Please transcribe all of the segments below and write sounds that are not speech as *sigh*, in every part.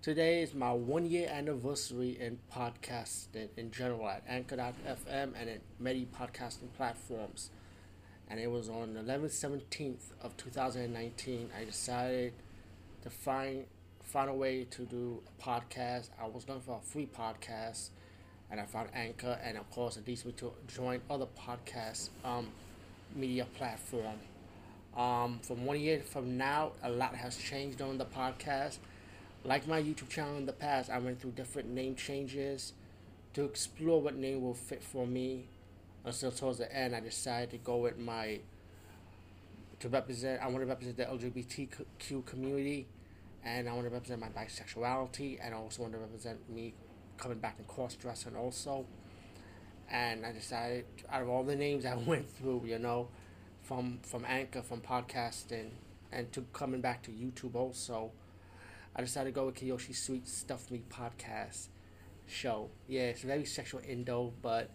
Today is my one year anniversary in podcasting in general at Anchor.fm and in many podcasting platforms. And it was on 11th, 17th of 2019. I decided to find find a way to do a podcast. I was looking for a free podcast, and I found Anchor, and of course, it leads me to join other podcast um, media platform. Um, from one year from now, a lot has changed on the podcast like my YouTube channel in the past, I went through different name changes to explore what name will fit for me. Until towards the end, I decided to go with my to represent. I want to represent the LGBTQ community, and I want to represent my bisexuality, and I also want to represent me coming back in cross dressing also. And I decided, out of all the names I *laughs* went through, you know, from from Anchor, from podcasting, and to coming back to YouTube also I decided to go with Kiyoshi Sweet Stuff Me podcast show. Yeah, it's very sexual indo, but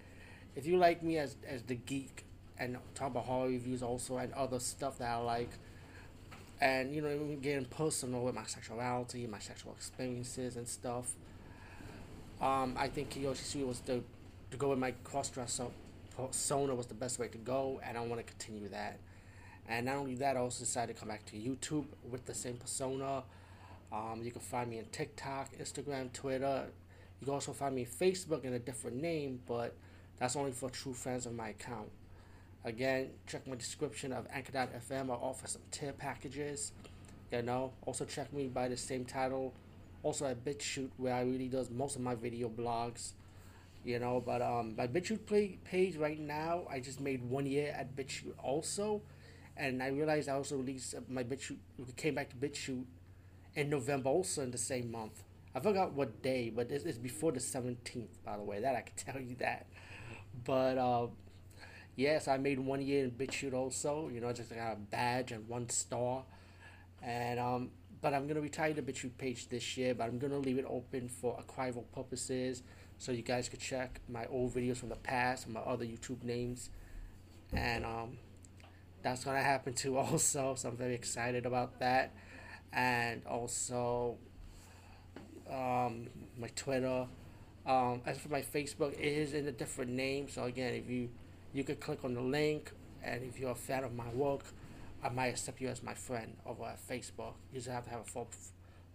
if you like me as as the geek and talk about horror reviews also and other stuff that I like, and you know getting personal with my sexuality, my sexual experiences and stuff. Um, I think Kiyoshi Sweet was the to go with my cross dresser persona was the best way to go, and I want to continue that. And not only that, I also decided to come back to YouTube with the same persona um, you can find me on TikTok, Instagram, Twitter. You can also find me Facebook in a different name, but that's only for true fans of my account. Again, check my description of Anchor.fm. I offer some tier packages. You know, also check me by the same title. Also at BitChute, where I really does most of my video blogs. You know, but um, my BitChute play page right now, I just made one year at BitChute also, and I realized I also released my BitChute. Came back to BitChute in November, also in the same month. I forgot what day, but it's, it's before the 17th, by the way. That I can *laughs* tell you that. But uh, yes, I made one year in BitChute also. You know, I just got a badge and one star. And um, but I'm gonna retire the BitChute page this year. But I'm gonna leave it open for archival purposes, so you guys could check my old videos from the past and my other YouTube names. And um, that's gonna happen too *laughs* also. So I'm very excited about that and also um, my Twitter. Um, as for my Facebook, it is in a different name. So again, if you you could click on the link, and if you're a fan of my work, I might accept you as my friend over at Facebook. You just have to have a full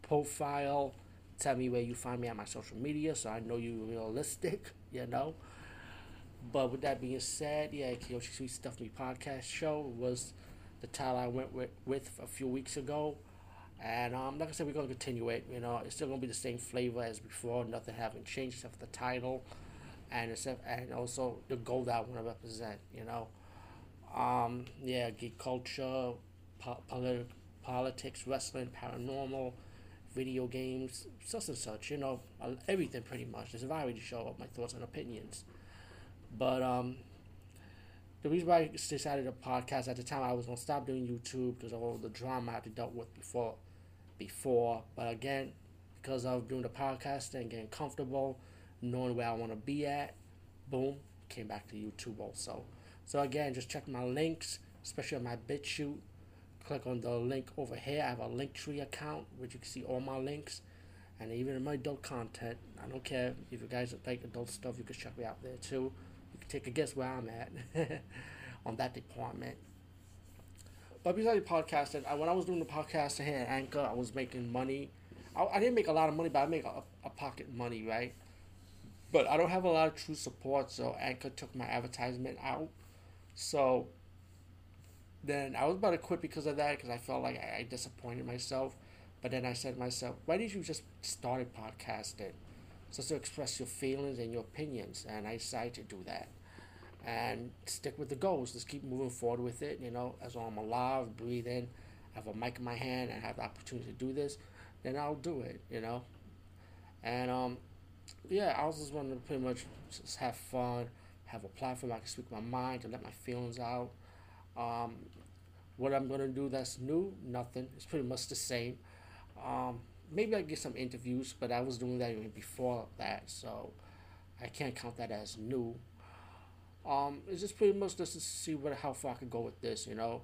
profile. Tell me where you find me on my social media, so I know you're realistic. *laughs* You know. But with that being said, yeah, Kiyoshi Sweet Stuff Me podcast show was the title I went with, with a few weeks ago. And um, like I said, we're to continue it. You know, it's still to be the same flavor as before. Nothing having changed except the title, and except and also the goal that I want to represent. You know, um, yeah, geek culture, po- politi- politics, wrestling, paranormal, video games, such and such. You know, everything pretty much. It's a variety show of my thoughts and opinions. But um, the reason why I decided to podcast at the time I was gonna stop doing YouTube because of all the drama I had to dealt with before before. But again, because of doing the podcast and getting comfortable, knowing where I want to be at, boom, came back to YouTube also. So again, just check my links, especially on my BitChute. Click on the link over here. I have a Linktree account, which you can see all my links, and even my adult content. I don't care if you guys like adult stuff. You can check me out there too. Take a guess where I'm at *laughs* on that department. But besides podcasting, I, when I was doing the podcast here at Anchor, I was making money. I, I didn't make a lot of money, but I make a, a pocket money, right? But I don't have a lot of true support, so Anchor took my advertisement out. So then I was about to quit because of that because I felt like I, I disappointed myself. But then I said to myself, why didn't you just start a podcasting? Just to express your feelings and your opinions. And I decided to do that. And stick with the goals. Just keep moving forward with it. You know, as long as I'm alive, breathe breathing, have a mic in my hand, and have the opportunity to do this, then I'll do it. You know. And um, yeah, I was just wanting to pretty much just have fun, have a platform I can speak my mind, to let my feelings out. Um, what I'm gonna do that's new, nothing. It's pretty much the same. Um, maybe I get some interviews, but I was doing that even before that, so I can't count that as new. Um, it's just pretty much just to see what how far I can go with this, you know.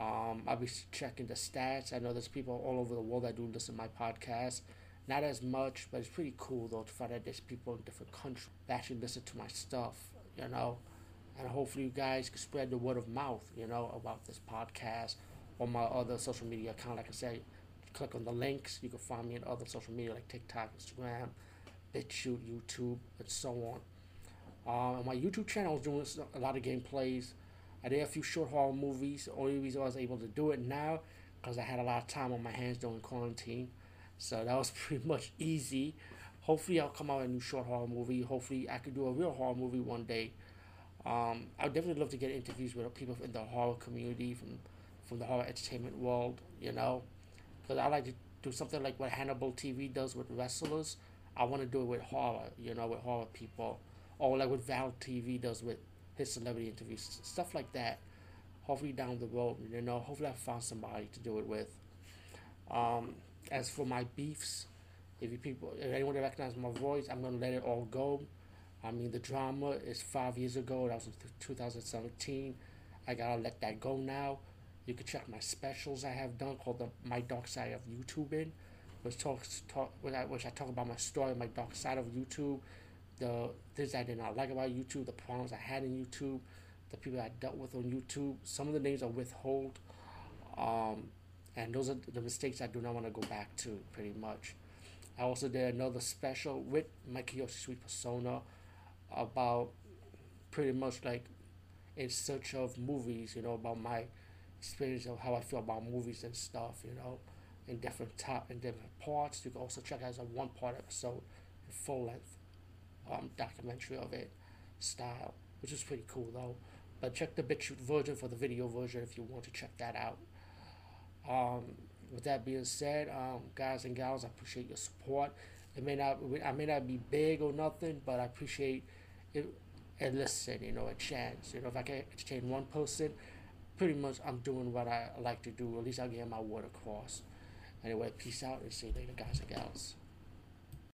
Um, I'll be checking the stats. I know there's people all over the world that do listen to my podcast. Not as much, but it's pretty cool though to find out there's people in different countries that actually listen to my stuff, you know. And hopefully you guys can spread the word of mouth, you know, about this podcast or my other social media account. Like I said, click on the links. You can find me in other social media like TikTok, Instagram, BitChute, YouTube, and so on. Um, my YouTube channel, I was doing a lot of gameplays. I did a few short horror movies. The only reason I was able to do it now because I had a lot of time on my hands during quarantine. So that was *laughs* pretty much easy. Hopefully, I'll come out with a new short horror movie. Hopefully, I could do a real horror movie one day. Um, I would definitely love to get interviews with people in the horror community from from the horror entertainment world. You know, because I like to do something like what Hannibal TV does with wrestlers. I want to do it with horror, you know, with horror people, or like what VladTV does with his celebrity interviews, stuff like that. Hopefully down the road, you know, hopefully I found somebody to do it with. Um, as for my beefs, if you people, if anyone recognizes my voice, I'm gonna let it all go. I mean, the drama is five years ago. That was in 2017. I gotta let that go now. You can check my specials I have done called the My Dark Side of YouTubing, which talks talk I, which I talk about my story, my dark side of YouTube, the things I did not like about YouTube, the problems I had in YouTube, the people I dealt with on YouTube. Some of the names are withhold, um, and those are the mistakes I do not want to go back to. Pretty much. I also did another special with my Kiyoshi Sweet Persona about pretty much like in search of movies, you know, about my experience of how I feel about movies and stuff, you know, in different top in different parts. You can also check it as a one part episode, in full length um, documentary of it style, which is pretty cool though. But check the BitChute version for the video version if you want to check that out. Um, with that being said, um, guys and gals, I appreciate your support. It may not, I may not be big or nothing, but I appreciate it. And listen, you know, a chance. You know, if I can entertain one person, pretty much I'm doing what I like to do. At least I'll get my word across. Anyway, peace out and see you later, guys and gals.